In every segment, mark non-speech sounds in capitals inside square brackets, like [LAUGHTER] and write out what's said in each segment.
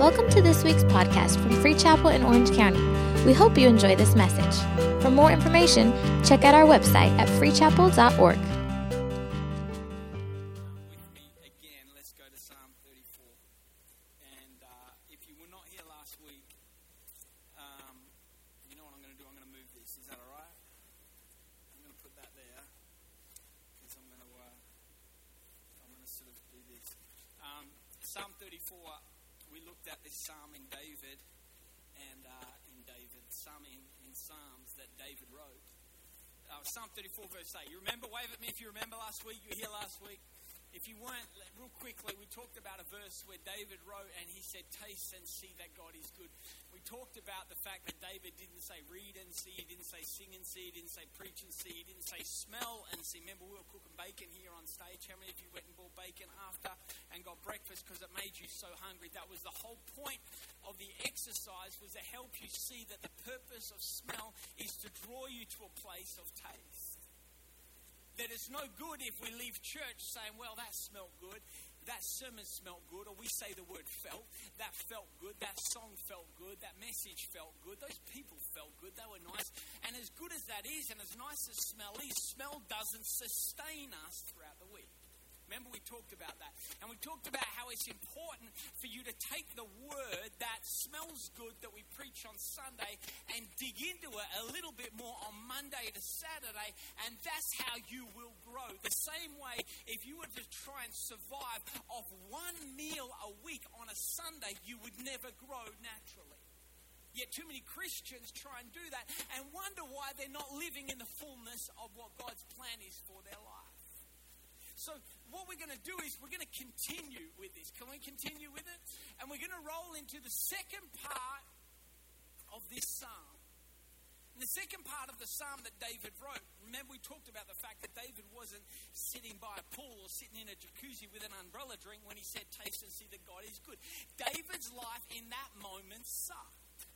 Welcome to this week's podcast from Free Chapel in Orange County. We hope you enjoy this message. For more information, check out our website at freechapel.org. 34, verse 8. You remember? Wave at me if you remember last week. You were here last week. If you weren't, real quickly, we talked about a verse where David wrote and he said, Taste and see that God is good. We talked about the fact that David didn't say read and see, he didn't say sing and see, he didn't say preach and see, he didn't say smell and see. Remember, we were cooking bacon here on stage. How many of you went and bought bacon after and got breakfast because it made you so hungry? That was the whole point of the exercise was to help you see that the purpose of smell is to draw you to a place of taste that it's no good if we leave church saying, well, that smelled good, that sermon smelled good, or we say the word felt, that felt good, that song felt good, that message felt good, those people felt good, they were nice. And as good as that is, and as nice as smell is, smell doesn't sustain us throughout the week. Remember, we talked about that. And we talked about how it's important for you to take the word that smells good that we preach on Sunday and dig into it a little bit more on Monday to Saturday, and that's how you will grow. The same way, if you were to try and survive off one meal a week on a Sunday, you would never grow naturally. Yet too many Christians try and do that and wonder why they're not living in the fullness of what God's plan is for their life. So what we're going to do is we're going to continue with this. Can we continue with it? And we're going to roll into the second part of this psalm. And the second part of the psalm that David wrote, remember we talked about the fact that David wasn't sitting by a pool or sitting in a jacuzzi with an umbrella drink when he said, Taste and see that God is good. David's life in that moment sucked.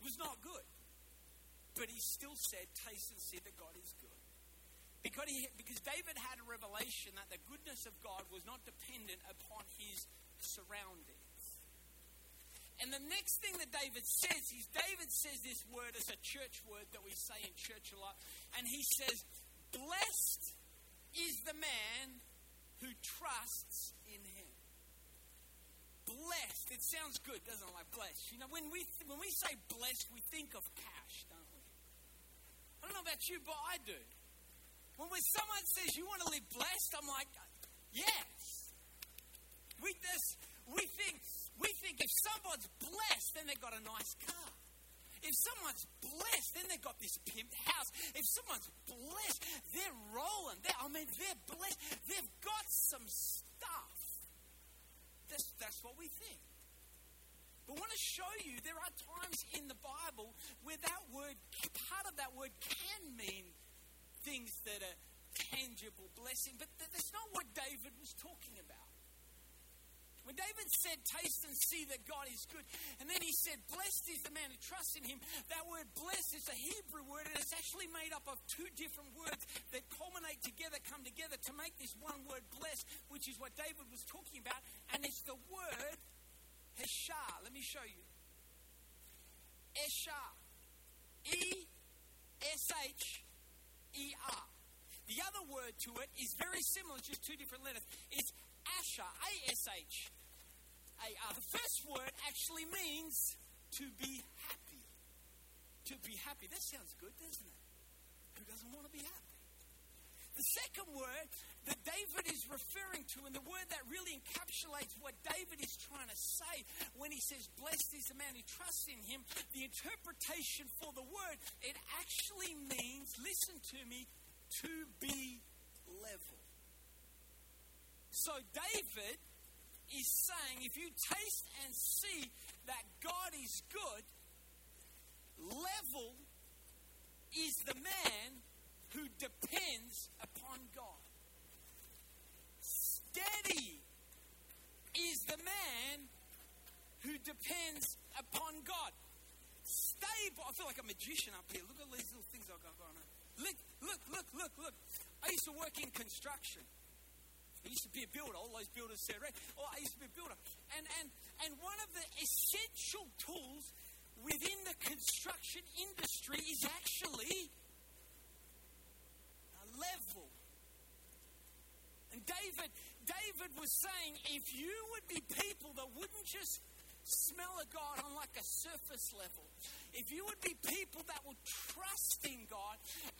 It was not good. But he still said, Taste and see that God is good. Because, he, because David had a revelation that the goodness of God was not dependent upon his surroundings. And the next thing that David says is David says this word as a church word that we say in church a lot. And he says, Blessed is the man who trusts in him. Blessed. It sounds good, doesn't it? Like blessed. You know, when we, when we say blessed, we think of cash, don't we? I don't know about you, but I do. When, someone says you want to live blessed, I'm like, yes. We, this, we, think, we think if someone's blessed, then they've got a nice car. If someone's blessed, then they've got this pimped house. If someone's blessed, they're rolling. They're, I mean, they're blessed. They've got some stuff. That's, that's what we think. But I want to show you there are times in the Bible where that word, part of that word can mean things that are tangible blessing. But that's not what David was talking about. When David said, Taste and see that God is good, and then he said, Blessed is the man who trusts in him, that word blessed is a Hebrew word, and it's actually made up of two different words that culminate together, come together to make this one word blessed, which is what David was talking about, and it's the word Heshah. Let me show you. Eshah. E S H E-R. The other word to it is very similar, just two different letters. It's Asher, A-S-H. A-R. The first word actually means to be happy. To be happy. That sounds good, doesn't it? Who doesn't want to be happy? The second word that David is referring to, and the word that really encapsulates what David is trying to say when he says, Blessed is the man who trusts in him, the interpretation for the word, it actually means, listen to me, to be level. So David is saying, if you taste and see that God is good, level is the man who depends upon God. Steady is the man who depends upon God. Stable. I feel like a magician up here. Look at all these little things I've got going on. Look, look, look, look, look. I used to work in construction. I used to be a builder. All those builders said, right? Oh, I used to be a builder. And, and, and one of the essential tools within the construction industry is actually level. And David, David was saying, if you would be people that wouldn't just smell of God on like a surface level, if you would be people that will trust in God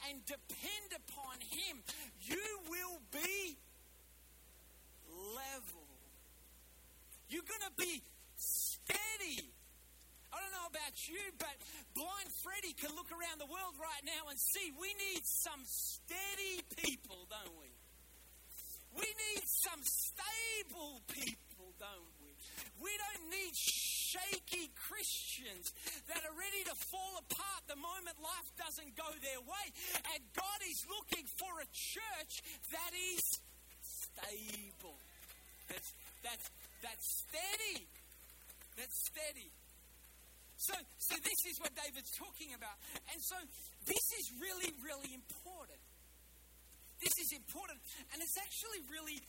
and depend upon Him, you will be level. You're going to be steady. I don't know about you, but blind Freddie can look around the world right now and see we need some steady people, don't we? We need some stable people, don't we? We don't need shaky Christians that are ready to fall apart the moment life doesn't go their way. And God is looking for a church that is stable. That's, that's, that's steady. That's steady. So, so this is what David's talking about. And so this is really, really important. This is important. And it's actually really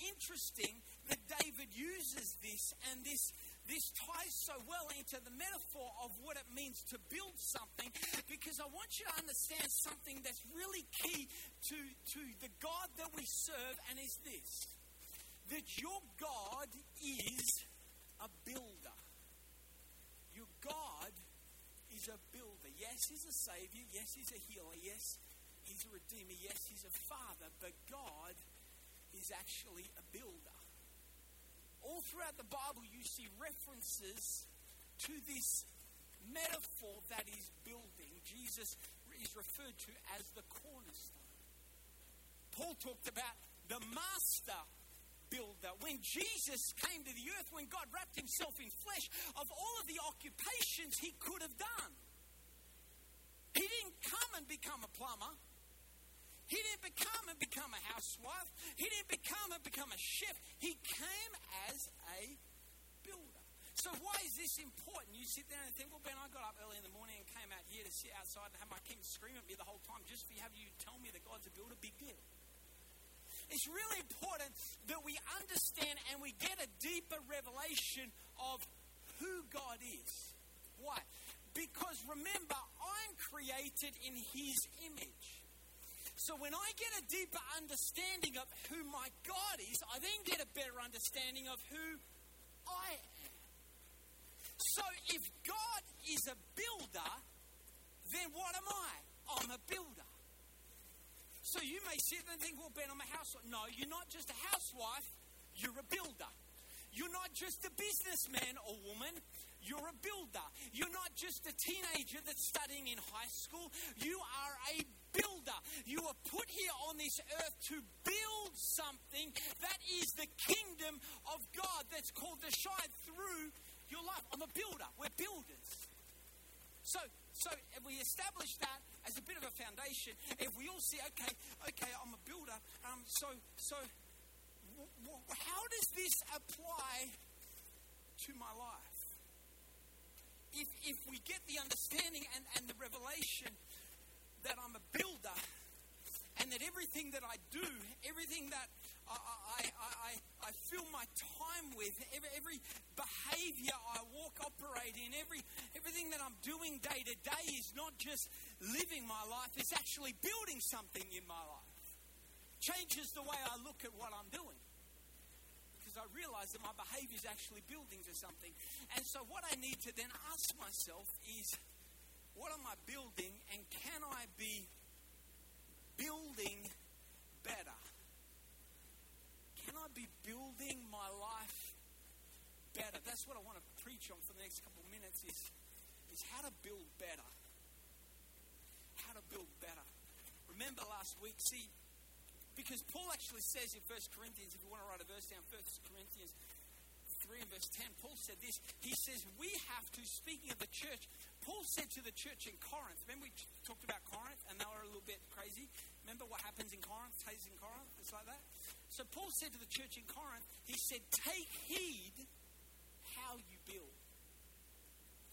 interesting that David uses this and this this ties so well into the metaphor of what it means to build something because I want you to understand something that's really key to, to the God that we serve, and is this that your God is a builder. God is a builder. Yes, He's a Savior. Yes, He's a healer. Yes, He's a Redeemer. Yes, He's a Father. But God is actually a builder. All throughout the Bible, you see references to this metaphor that is building. Jesus is referred to as the cornerstone. Paul talked about the master builder. When Jesus came to the earth, when God wrapped himself in flesh, of all of the occupations he could have done, he didn't come and become a plumber. He didn't become and become a housewife. He didn't become and become a chef. He came as a builder. So why is this important? You sit there and think, well, Ben, I got up early in the morning and came out here to sit outside and have my king scream at me the whole time just for have you tell me that God's a builder. Big deal. It's really important that we understand and we get a deeper revelation of who God is. Why? Because remember, I'm created in His image. So when I get a deeper understanding of who my God is, I then get a better understanding of who I am. So if God is a builder, then what am I? I'm a builder. So you may sit there and think, well, Ben, I'm a housewife. No, you're not just a housewife, you're a builder. You're not just a businessman or woman, you're a builder. You're not just a teenager that's studying in high school, you are a builder. You are put here on this earth to build something that is the kingdom of God that's called to shine through your life. I'm a builder. We're builders. So, so if we establish that, as a bit of a foundation, if we all see, okay, okay, I'm a builder, um, so, so w- w- how does this apply to my life? If, if we get the understanding and, and the revelation that I'm a builder and that everything that I do, everything that I, I, I, I fill my time with, every, every behavior I walk, operate in, every, everything that I'm doing day to day is not just living my life, it's actually building something in my life. Changes the way I look at what I'm doing. Because I realize that my behavior is actually building to something. And so, what I need to then ask myself is what am I building, and can I be building better? Can I be building my life better? That's what I want to preach on for the next couple of minutes is, is how to build better. How to build better. Remember last week, see, because Paul actually says in 1 Corinthians, if you want to write a verse down, 1 Corinthians 3 and verse 10, Paul said this. He says, We have to, speaking of the church, Paul said to the church in Corinth, remember we talked about Corinth and they were a little bit crazy? Remember what happens in Corinth, stays in Corinth? It's like that. So Paul said to the church in Corinth, he said, Take heed how you build.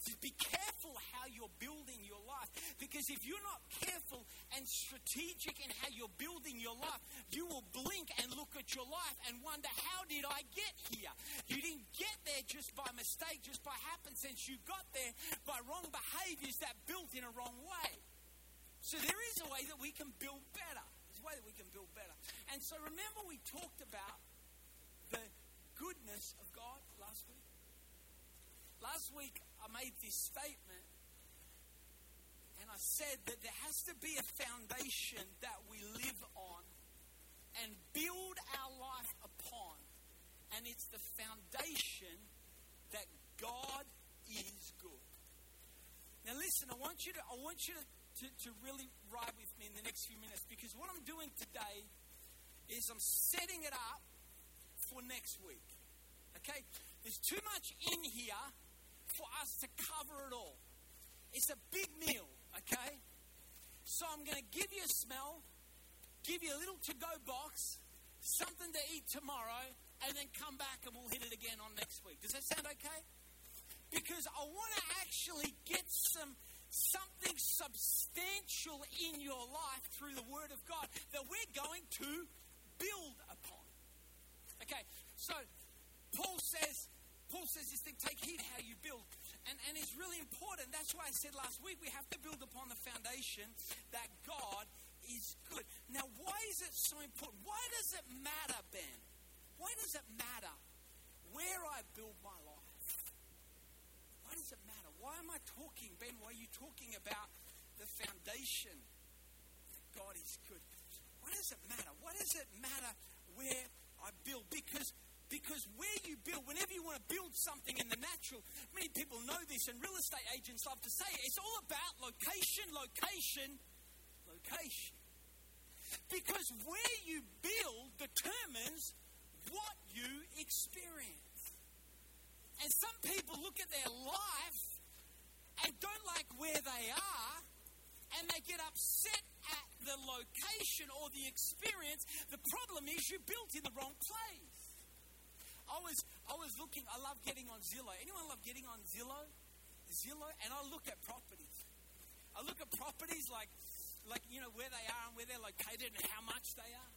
Just be careful how you're building your life. Because if you're not careful and strategic in how you're building your life, you will blink and look at your life and wonder, how did I get here? You didn't get there just by mistake, just by happenstance. You got there by wrong behaviors that built in a wrong way. So there is a way that we can build better. There's a way that we can build better. And so remember we talked about the goodness of God last week? Last week I made this statement and I said that there has to be a foundation that we live on and build our life upon. And it's the foundation that God is good. Now listen, I want you to I want you to to, to really ride with me in the next few minutes because what I'm doing today is I'm setting it up for next week. Okay? There's too much in here for us to cover it all. It's a big meal, okay? So I'm going to give you a smell, give you a little to go box, something to eat tomorrow, and then come back and we'll hit it again on next week. Does that sound okay? Because I want to actually get some something substantial in your life through the Word of God that we're going to build upon. Okay, so Paul says, Paul says this thing, take heed how you build. And, and it's really important. That's why I said last week we have to build upon the foundation that God is good. Now, why is it so important? Why does it matter, Ben? Why does it matter where I build my life? Why does it matter? Why am I talking, Ben? Why are you talking about the foundation that God is good? Why does it matter? Why does it matter where I build? Because because where you build, whenever you want to build something in the natural, many people know this, and real estate agents love to say it, it's all about location, location, location. Because where you build determines what you experience. And some people look at their life and don't like where they are, and they get upset at the location or the experience. The problem is you built in the wrong place. I was I was looking. I love getting on Zillow. Anyone love getting on Zillow? Zillow, and I look at properties. I look at properties like like you know where they are and where they're located and how much they are.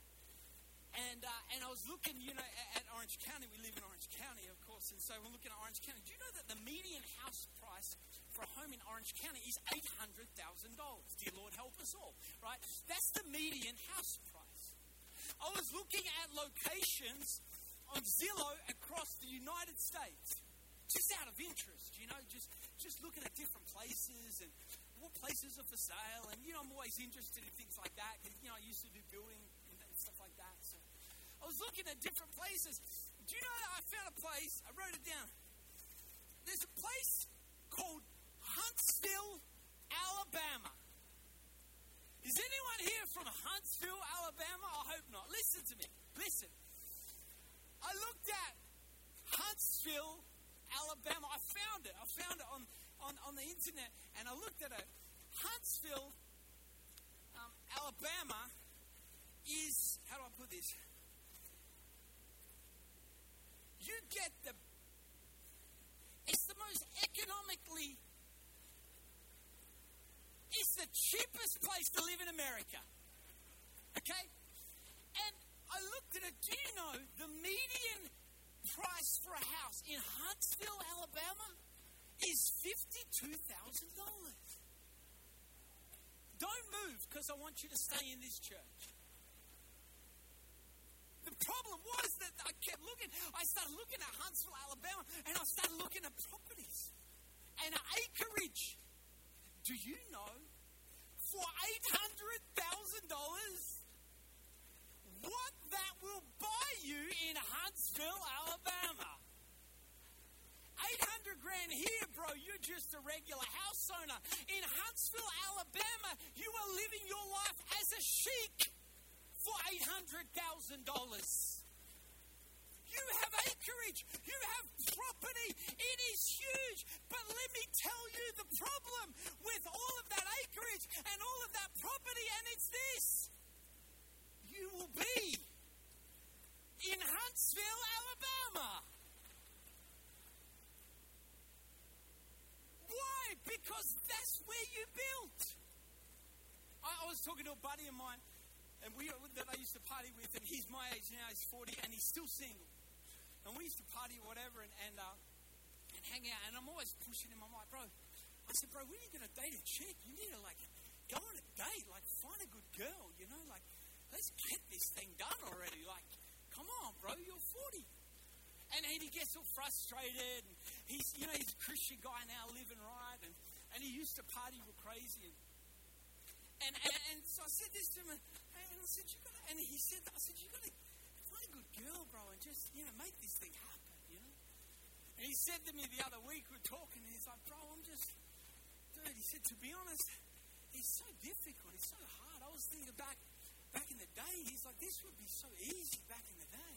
And uh, and I was looking, you know, at, at Orange County. We live in Orange County, of course, and so we're looking at Orange County. Do you know that the median house price for a home in Orange County is $800,000. Dear Lord, help us all, right? That's the median house price. I was looking at locations on Zillow across the United States, just out of interest, you know, just, just looking at different places and what places are for sale. And, you know, I'm always interested in things like that because, you know, I used to do building and stuff like that. So I was looking at different places. Do you know that I found a place? I wrote it down. There's a place called Huntsville, Alabama. Is anyone here from Huntsville, Alabama? I hope not. Listen to me. Listen. I looked at Huntsville, Alabama. I found it. I found it on, on, on the internet and I looked at it. Huntsville, um, Alabama is, how do I put this? You get the, it's the most economically it's the cheapest place to live in America. Okay? I looked at it. Do you know the median price for a house in Huntsville, Alabama is $52,000? Don't move because I want you to stay in this church. The problem was that I kept looking. I started looking at Huntsville, Alabama, and I started looking at properties and acreage. Do you know for $800,000 what that will buy you in Huntsville, Alabama? 800 grand here, bro, you're just a regular house owner. In Huntsville, Alabama, you are living your life as a sheik for $800,000. You have acreage, you have property, it is huge. But let me tell you the problem with all of that acreage and all of that property, and it's this you will be in Huntsville, Alabama. Why Because That's where you built. I, I was talking to a buddy of mine and we that I used to party with, and he's my age now, he's 40, and he's still single. And we used to party or whatever and, and, uh, and hang out, and I'm always pushing him. I'm like, bro, I said, bro, when are you going to date a chick? You need to, like, go on a date, like, find a good girl, you know, like, let's get this thing done already. Like, come on, bro, you're 40. And, and he gets all frustrated. And he's, you know, he's a Christian guy now, living right. And, and he used to party with crazy. And, and, and, and so I said this to him, and, I said, you gotta, and he said, I said, you got to find a good girl, bro, and just, you know, make this thing happen, you know. And he said to me the other week, we are talking, and he's like, bro, I'm just, dude, he said, to be honest, it's so difficult, it's so hard. I was thinking back, back in the day, he's like, this would be so easy back in the day.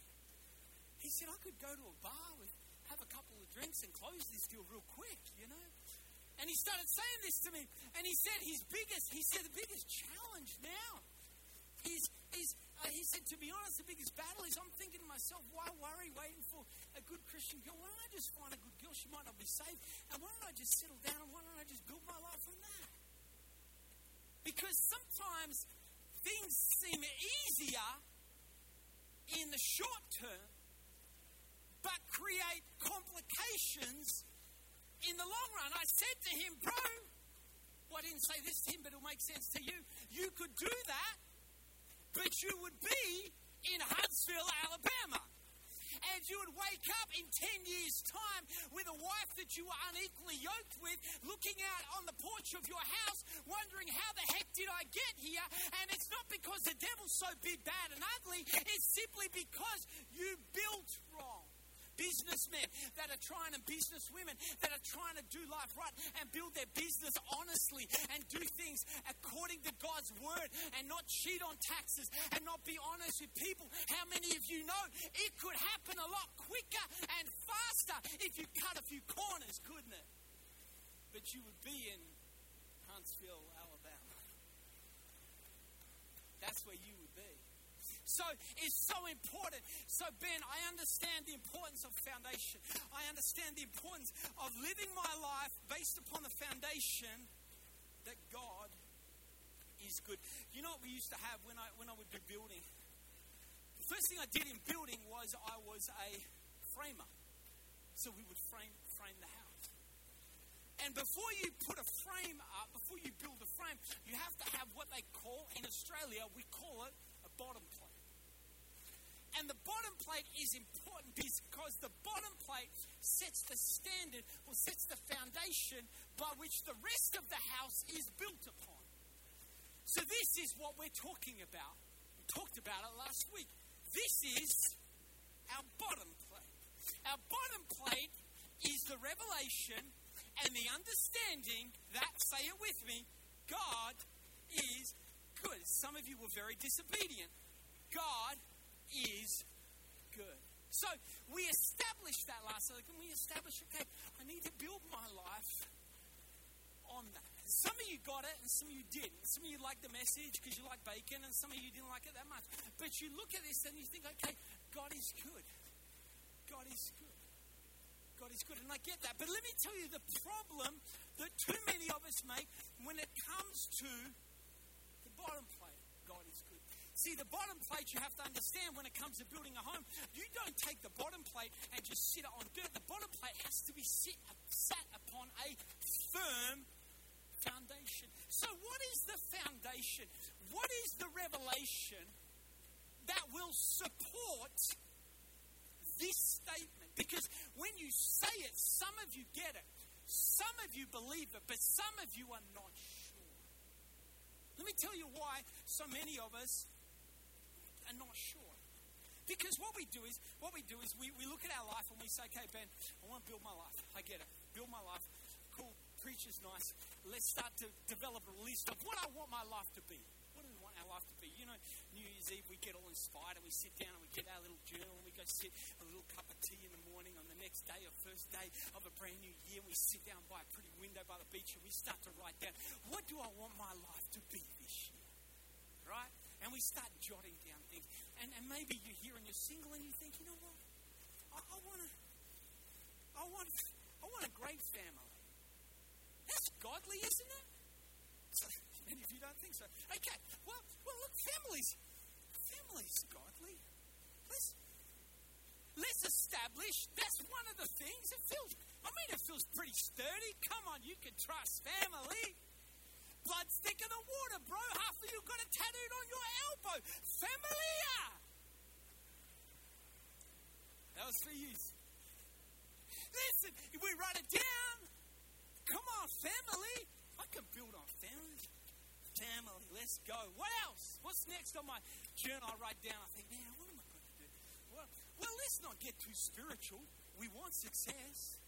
He said, I could go to a bar with, have a couple of drinks and close this deal real quick, you know. And he started saying this to me. And he said his biggest, he said the biggest challenge now is, is uh, he said, to be honest, the biggest battle is I'm thinking to myself, why worry waiting for a good Christian girl? Why don't I just find a good girl? She might not be saved. And why don't I just settle down and why don't I just build my life from that? Because sometimes things seem easier in the short term, but create complications in the long run. I said to him, Bro, well, I didn't say this to him, but it'll make sense to you. You could do that, but you would be in Huntsville, Alabama. And you would wake up in 10 years' time with a wife that you were unequally yoked with, looking out on the porch of your house, wondering how the heck did I get here? And it's not because the devil's so big, bad, and ugly, it's simply because you built wrong businessmen that are trying and businesswomen that are trying to do life right and build their business honestly and do things according God's word and not cheat on taxes and not be honest with people. How many of you know it could happen a lot quicker and faster if you cut a few corners, couldn't it? But you would be in Huntsville, Alabama. That's where you would be so it's so important. So, Ben, I understand the importance of foundation. I understand the importance of living my life based upon the foundation that God is good. You know what we used to have when I when I would do building? The first thing I did in building was I was a framer. So we would frame frame the house. And before you put a frame up, before you build a frame, you have to have what they call in Australia, we call it a bottom plate. And the bottom plate is important because the bottom plate sets the standard or sets the foundation by which the rest of the house is built upon. So, this is what we're talking about. We talked about it last week. This is our bottom plate. Our bottom plate is the revelation and the understanding that, say it with me, God is good. Some of you were very disobedient. God is good. So we established that last week, and we established, okay, I need to build my life on that. Some of you got it, and some of you didn't. Some of you liked the message because you like bacon, and some of you didn't like it that much. But you look at this and you think, okay, God is good. God is good. God is good. And I get that. But let me tell you the problem that too many of us make when it comes to the bottom plate. God is good. See, the bottom plate you have to understand when it comes to building a home, you don't take the bottom plate and just sit it on dirt. The bottom plate has to be sit, sat upon a firm foundation. So, what is the foundation? What is the revelation that will support this statement? Because when you say it, some of you get it, some of you believe it, but some of you are not sure. Let me tell you why so many of us are not sure. Because what we do is, what we do is we, we look at our life and we say, okay, Ben, I want to build my life. I get it. Build my life. Preacher's nice. Let's start to develop a list of what I want my life to be. What do we want our life to be? You know, New Year's Eve, we get all inspired and we sit down and we get our little journal and we go sit a little cup of tea in the morning on the next day or first day of a brand new year. And We sit down by a pretty window by the beach and we start to write down, what do I want my life to be this year? Right? And we start jotting down things. And, and maybe you're here and you're single and you think, you know what? I, I want to, I want, I want a great family. Godly, isn't it? And if you don't think so. Okay, well, well look, families, families godly. Let's, let's establish that's one of the things. It feels, I mean, it feels pretty sturdy. Come on, you can trust family. [LAUGHS] Blood's thicker than water, bro. Half of you got a tattooed on your elbow. Familia! That was for you. Listen, we write it down, come on, family. I can build on family. Family, let's go. What else? What's next on my journal? I write down, I think, man, what am I going to do? Well, well, let's not get too spiritual. We want success.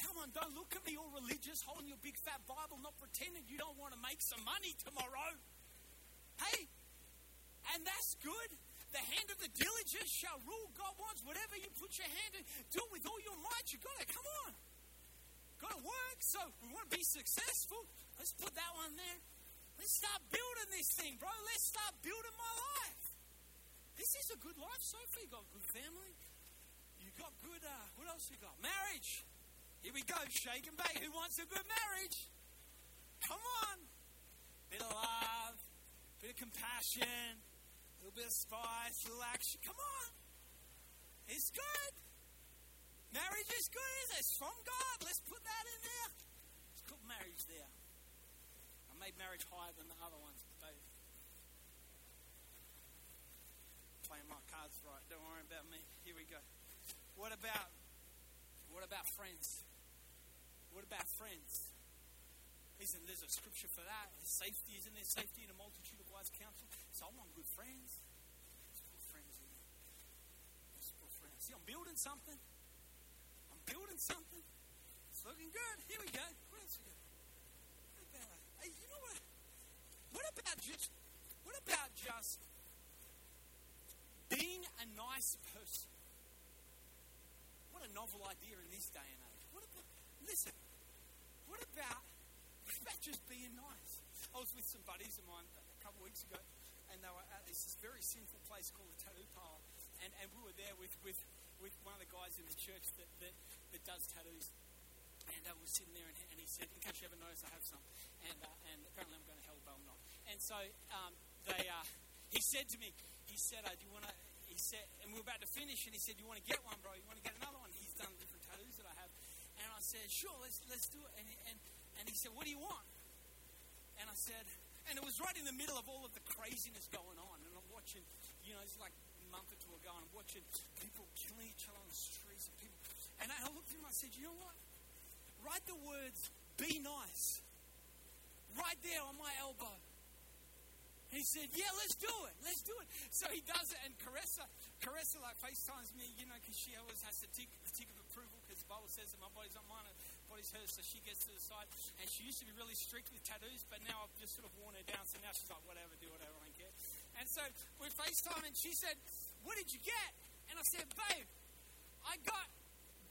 Come on, don't look at me all religious, holding your big fat Bible, not pretending you don't want to make some money tomorrow. Hey, and that's good. The hand of the diligent shall rule. God wants whatever you put your hand in, do it with all your might. You got to come on. Got to work. So we want to be successful. Let's put that one there. Let's start building this thing, bro. Let's start building my life. This is a good life, Sophie. You got good family. You got good. Uh, what else you got? Marriage. Here we go, shake and bake. Who wants a good marriage? Come on. Bit of love, bit of compassion, a little bit of spice, a little action. Come on. It's good. Marriage is good, is it? From God. Let's put that in there. Let's put marriage there. I made marriage higher than the other ones, but playing my cards right. Don't worry about me. Here we go. What about what about friends? What about friends? Isn't there's a scripture for that? Safety, isn't there safety in a multitude of wise counsel? So I want good friends. Let's put friends in. Let's put friends. See, I'm building something. Building something. It's looking good. Here we go. What else we got? About, hey, you know what? What about just, what about just being a nice person? What a novel idea in this day and age. What about, listen, what about, what about just being nice? I was with some buddies of mine a couple of weeks ago, and they were at this very sinful place called the Tattoo Parlor, and, and we were there with, with, with one of the guys in the church that, that, that does tattoos. And I was sitting there, and, and he said, in case you haven't noticed, I have some. And, uh, and apparently I'm going to hell, but I'm not. And so um, they, uh, he said to me, he said, uh, do you want to, he said, and we were about to finish, and he said, you want to get one, bro? You want to get another one? He's done different tattoos that I have. And I said, sure, let's, let's do it. And, and, and he said, what do you want? And I said, and it was right in the middle of all of the craziness going on. And I'm watching, you know, it's like month or two ago, and I'm watching people killing each other on the streets and people. And I looked at him and I said, you know what? Write the words, be nice. Right there on my elbow. He said, Yeah, let's do it. Let's do it. So he does it, and Caressa, Caressa like FaceTimes me, you know, because she always has to tick, the tick of approval because the Bible says that my body's not mine, my body's hers. So she gets to the side. And she used to be really strict with tattoos, but now I've just sort of worn her down. So now she's like, Whatever, do whatever, I. And so we FaceTime, and she said, What did you get? And I said, Babe, I got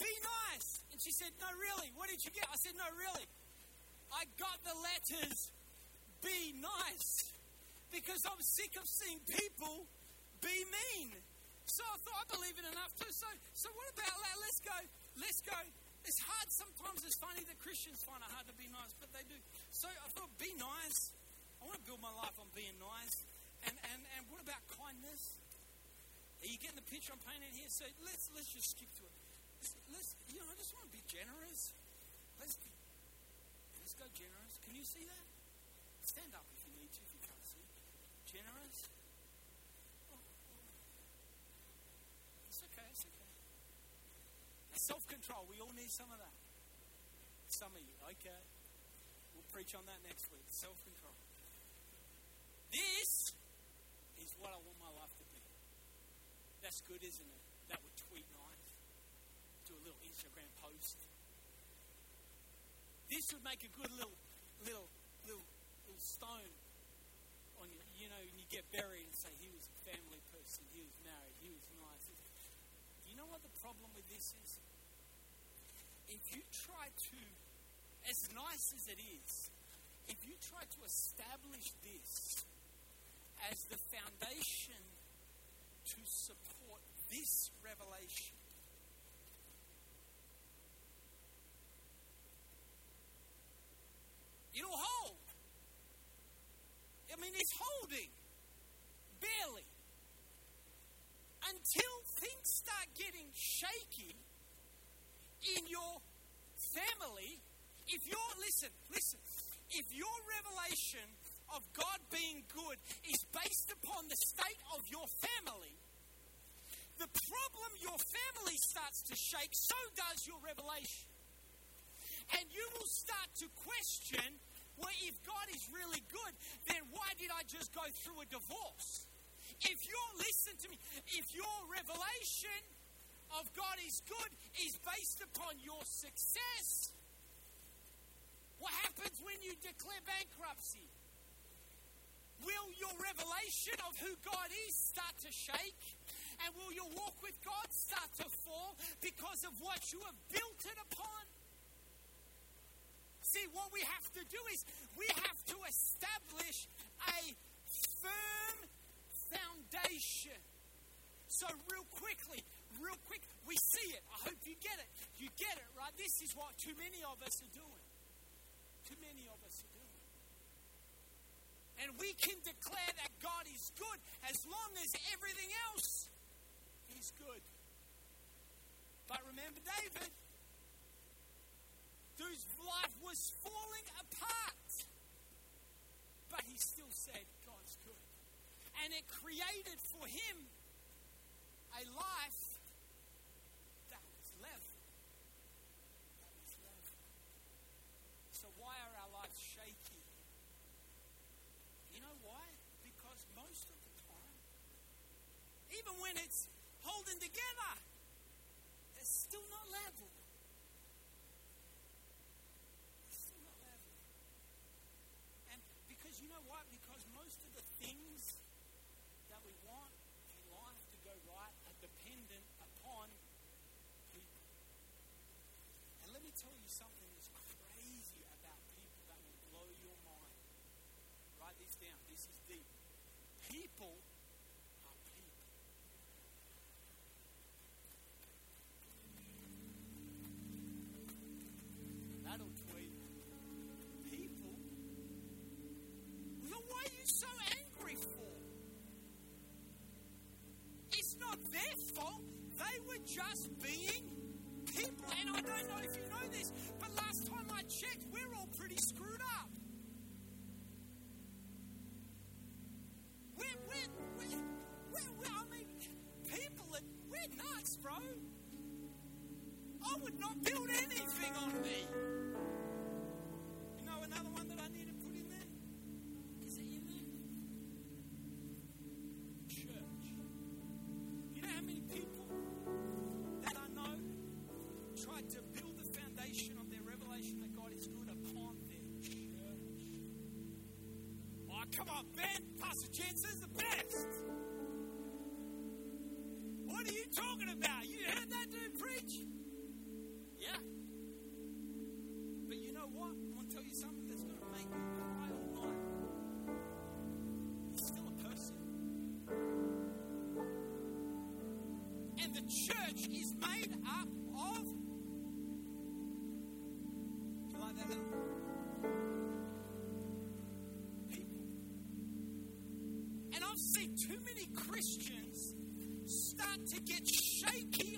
be nice. And she said, No, really. What did you get? I said, No, really. I got the letters be nice because I'm sick of seeing people be mean. So I thought I believe it enough too. So, so what about that? Let's go. Let's go. It's hard sometimes. It's funny that Christians find it hard to be nice, but they do. So I thought, be nice. I want to build my life on being nice. And and and what about kindness? Are you getting the picture I'm painting here? So let's let's just skip to it. Let's, you know I just want to be generous. Let's be let's go generous. Can you see that? Stand up if you need to. If you can't see, generous. It's okay. It's okay. Self control. We all need some of that. Some of you, okay. We'll preach on that next week. Self control. This is what I want my life to be. That's good, isn't it? That would tweet nice. Do a little Instagram post. This would make a good little, little, little, little stone on you. You know, you get buried and say he was a family person, he was married, he was nice. You know what the problem with this is? If you try to, as nice as it is, if you try to establish this as the foundation to support this revelation, it'll hold. coin is holding. Barely. Until things start getting shaky in your family, if you're, listen, listen, if your revelation of God being good is based upon the state of your family, the problem your family starts to shake, so does your revelation. And you will start to question well, if God is really good, then why did I just go through a divorce? If you're, listen to me, if your revelation of God is good is based upon your success, what happens when you declare bankruptcy? Will your revelation of who God is start to shake? And will your walk with God start to fall because of what you have built it upon? See, what we have to do is we have to establish a firm foundation. So, real quickly, real quick, we see it. I hope you get it. You get it, right? This is what too many of us are doing. Too many of us are doing. And we can declare that God is good as long as everything else is good. But remember David whose life was falling apart. But he still said, God's good. And it created for him a life that was level. That was level. So, why are our lives shaky? You know why? Because most of the time, even when it's holding together, it's still not level. And because you know what? Because most of the things that we want in life to go right are dependent upon people. And let me tell you something that's crazy about people that will blow your mind. Write this down. This is deep. People just being come on, Ben. Pastor Jentezen's the best. What are you talking about? You see too many Christians start to get shaky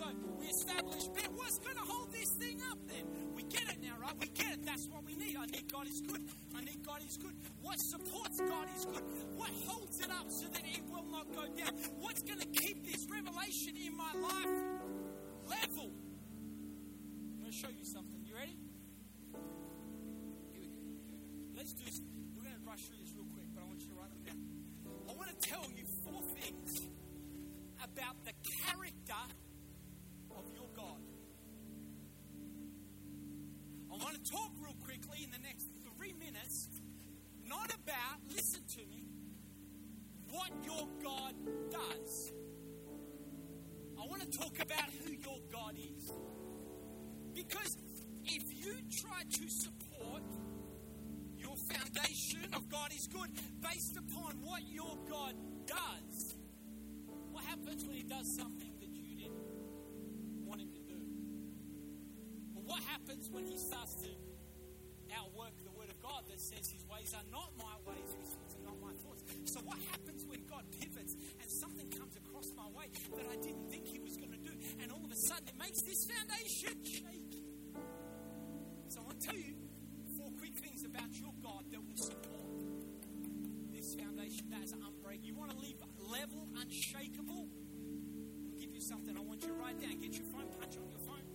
So we establish Ben. What's going to hold this thing up then? We get it now, right? We get it. That's what we need. I need God is good. I need God is good. What supports God is good? What holds it up so that it will not go down? What's going to keep this revelation in my life level? I'm going to show you something. What your God does. I want to talk about who your God is. Because if you try to support your foundation of God is good based upon what your God does, what happens when He does something that you didn't want Him to do? Well, what happens when He starts to outwork the Word of God that says His ways are not my ways, So, what happens when God pivots and something comes across my way that I didn't think He was going to do, and all of a sudden it makes this foundation shake? So, I want to tell you four quick things about your God that will support this foundation that is unbreakable. You want to leave level, unshakable? I'll give you something. I want you to write down. Get your phone, punch on your phone.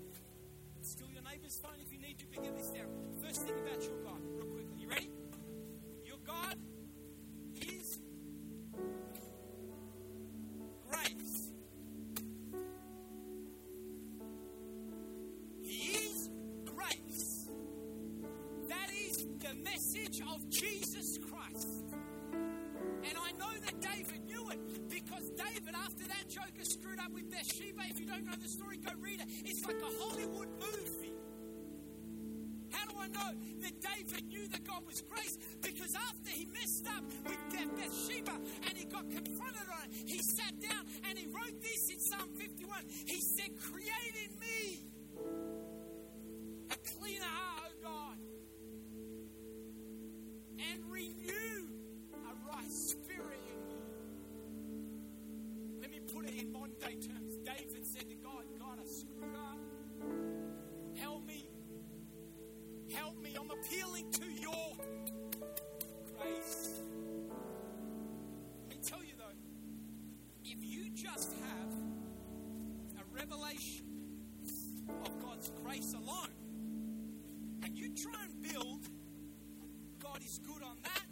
Steal your neighbor's phone if you need to, but get this down. First thing about your God, message of Jesus Christ. And I know that David knew it because David, after that joker screwed up with Bathsheba, if you don't know the story, go read it. It's like a Hollywood movie. How do I know that David knew that God was grace? Because after he messed up with Bathsheba and he got confronted on it, he sat down and he wrote this in Psalm 51. He said, Create in me a cleaner heart, O God, and renew a right spirit in me. Let me put it in modern day terms. David said to God, God, I screwed up. Help me. Help me. I'm appealing to your grace. Let me tell you though, if you just have a revelation of God's grace alone, and you try and build Is good on that,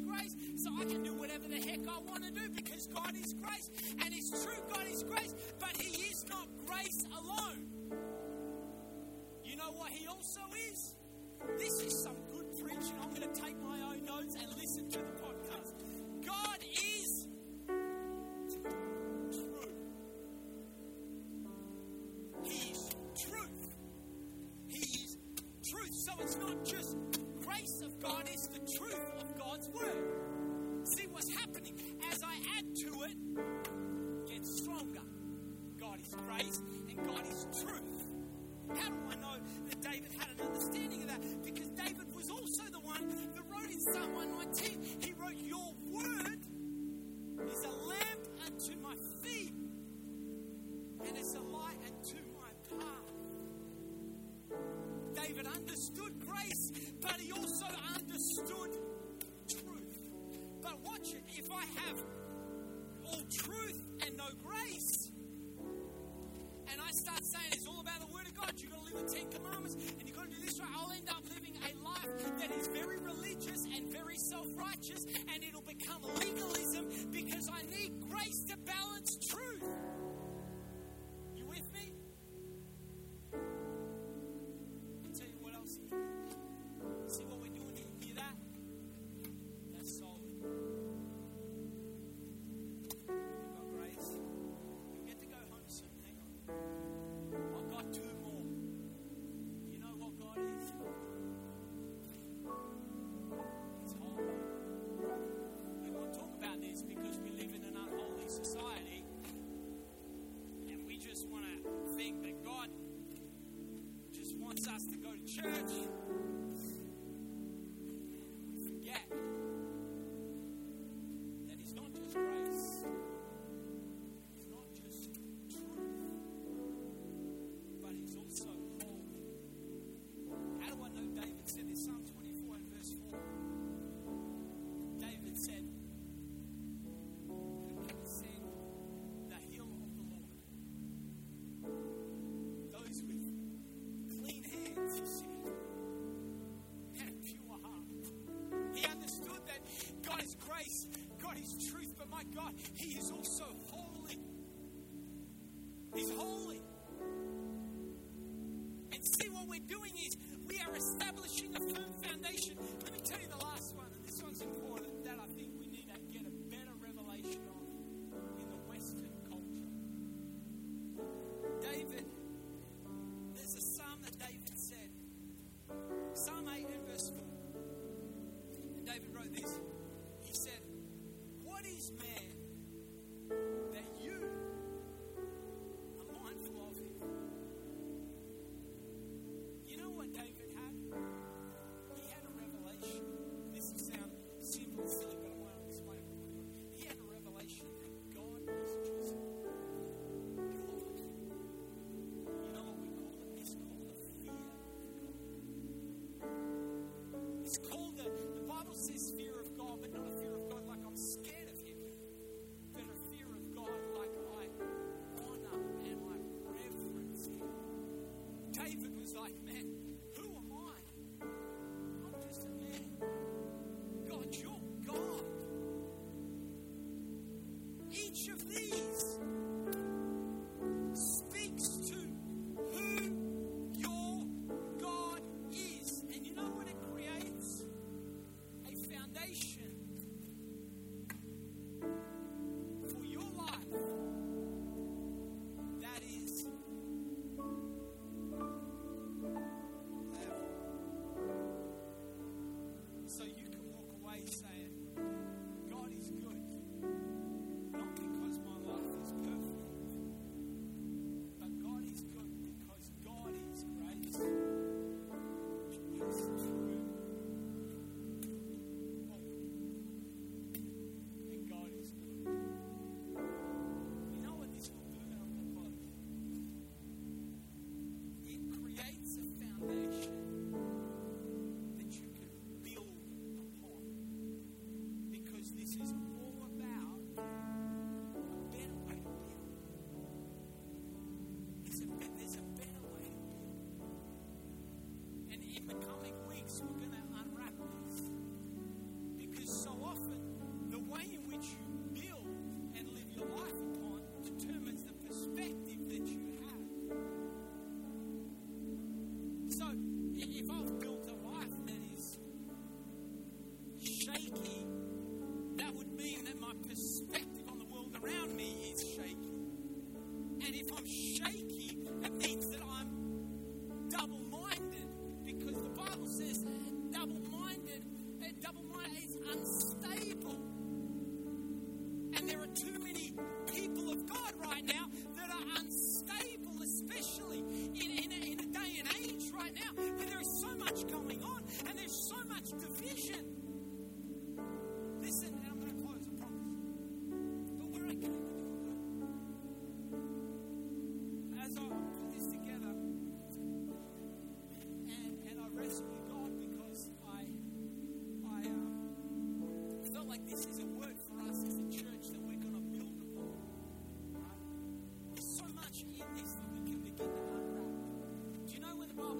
grace. So I can do understood grace, but he also understood truth. But watch it, if I have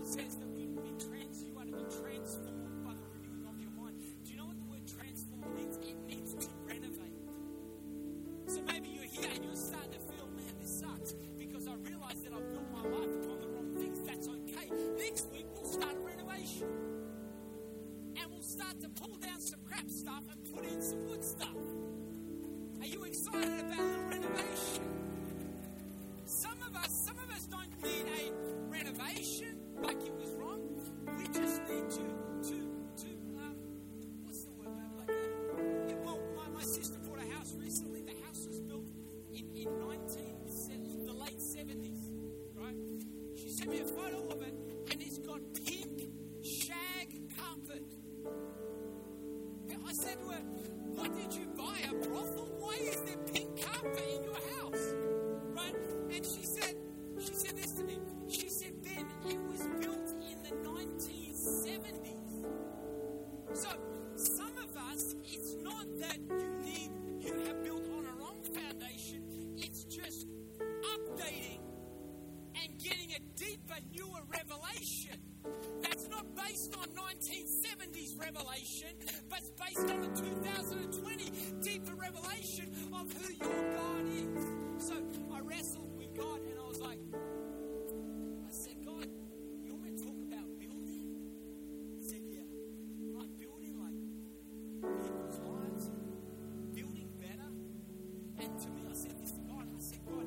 says that we will be trans, you ought to be transformed by the renewing of your mind. Do you know what the word transform means? It means to renovate. So maybe you're here and you're starting to feel, man, this sucks because I realize that I've built my life upon the wrong things. That's okay. Next week we'll start a renovation. And we'll start to pull down. to me. I said, This God, I said, God,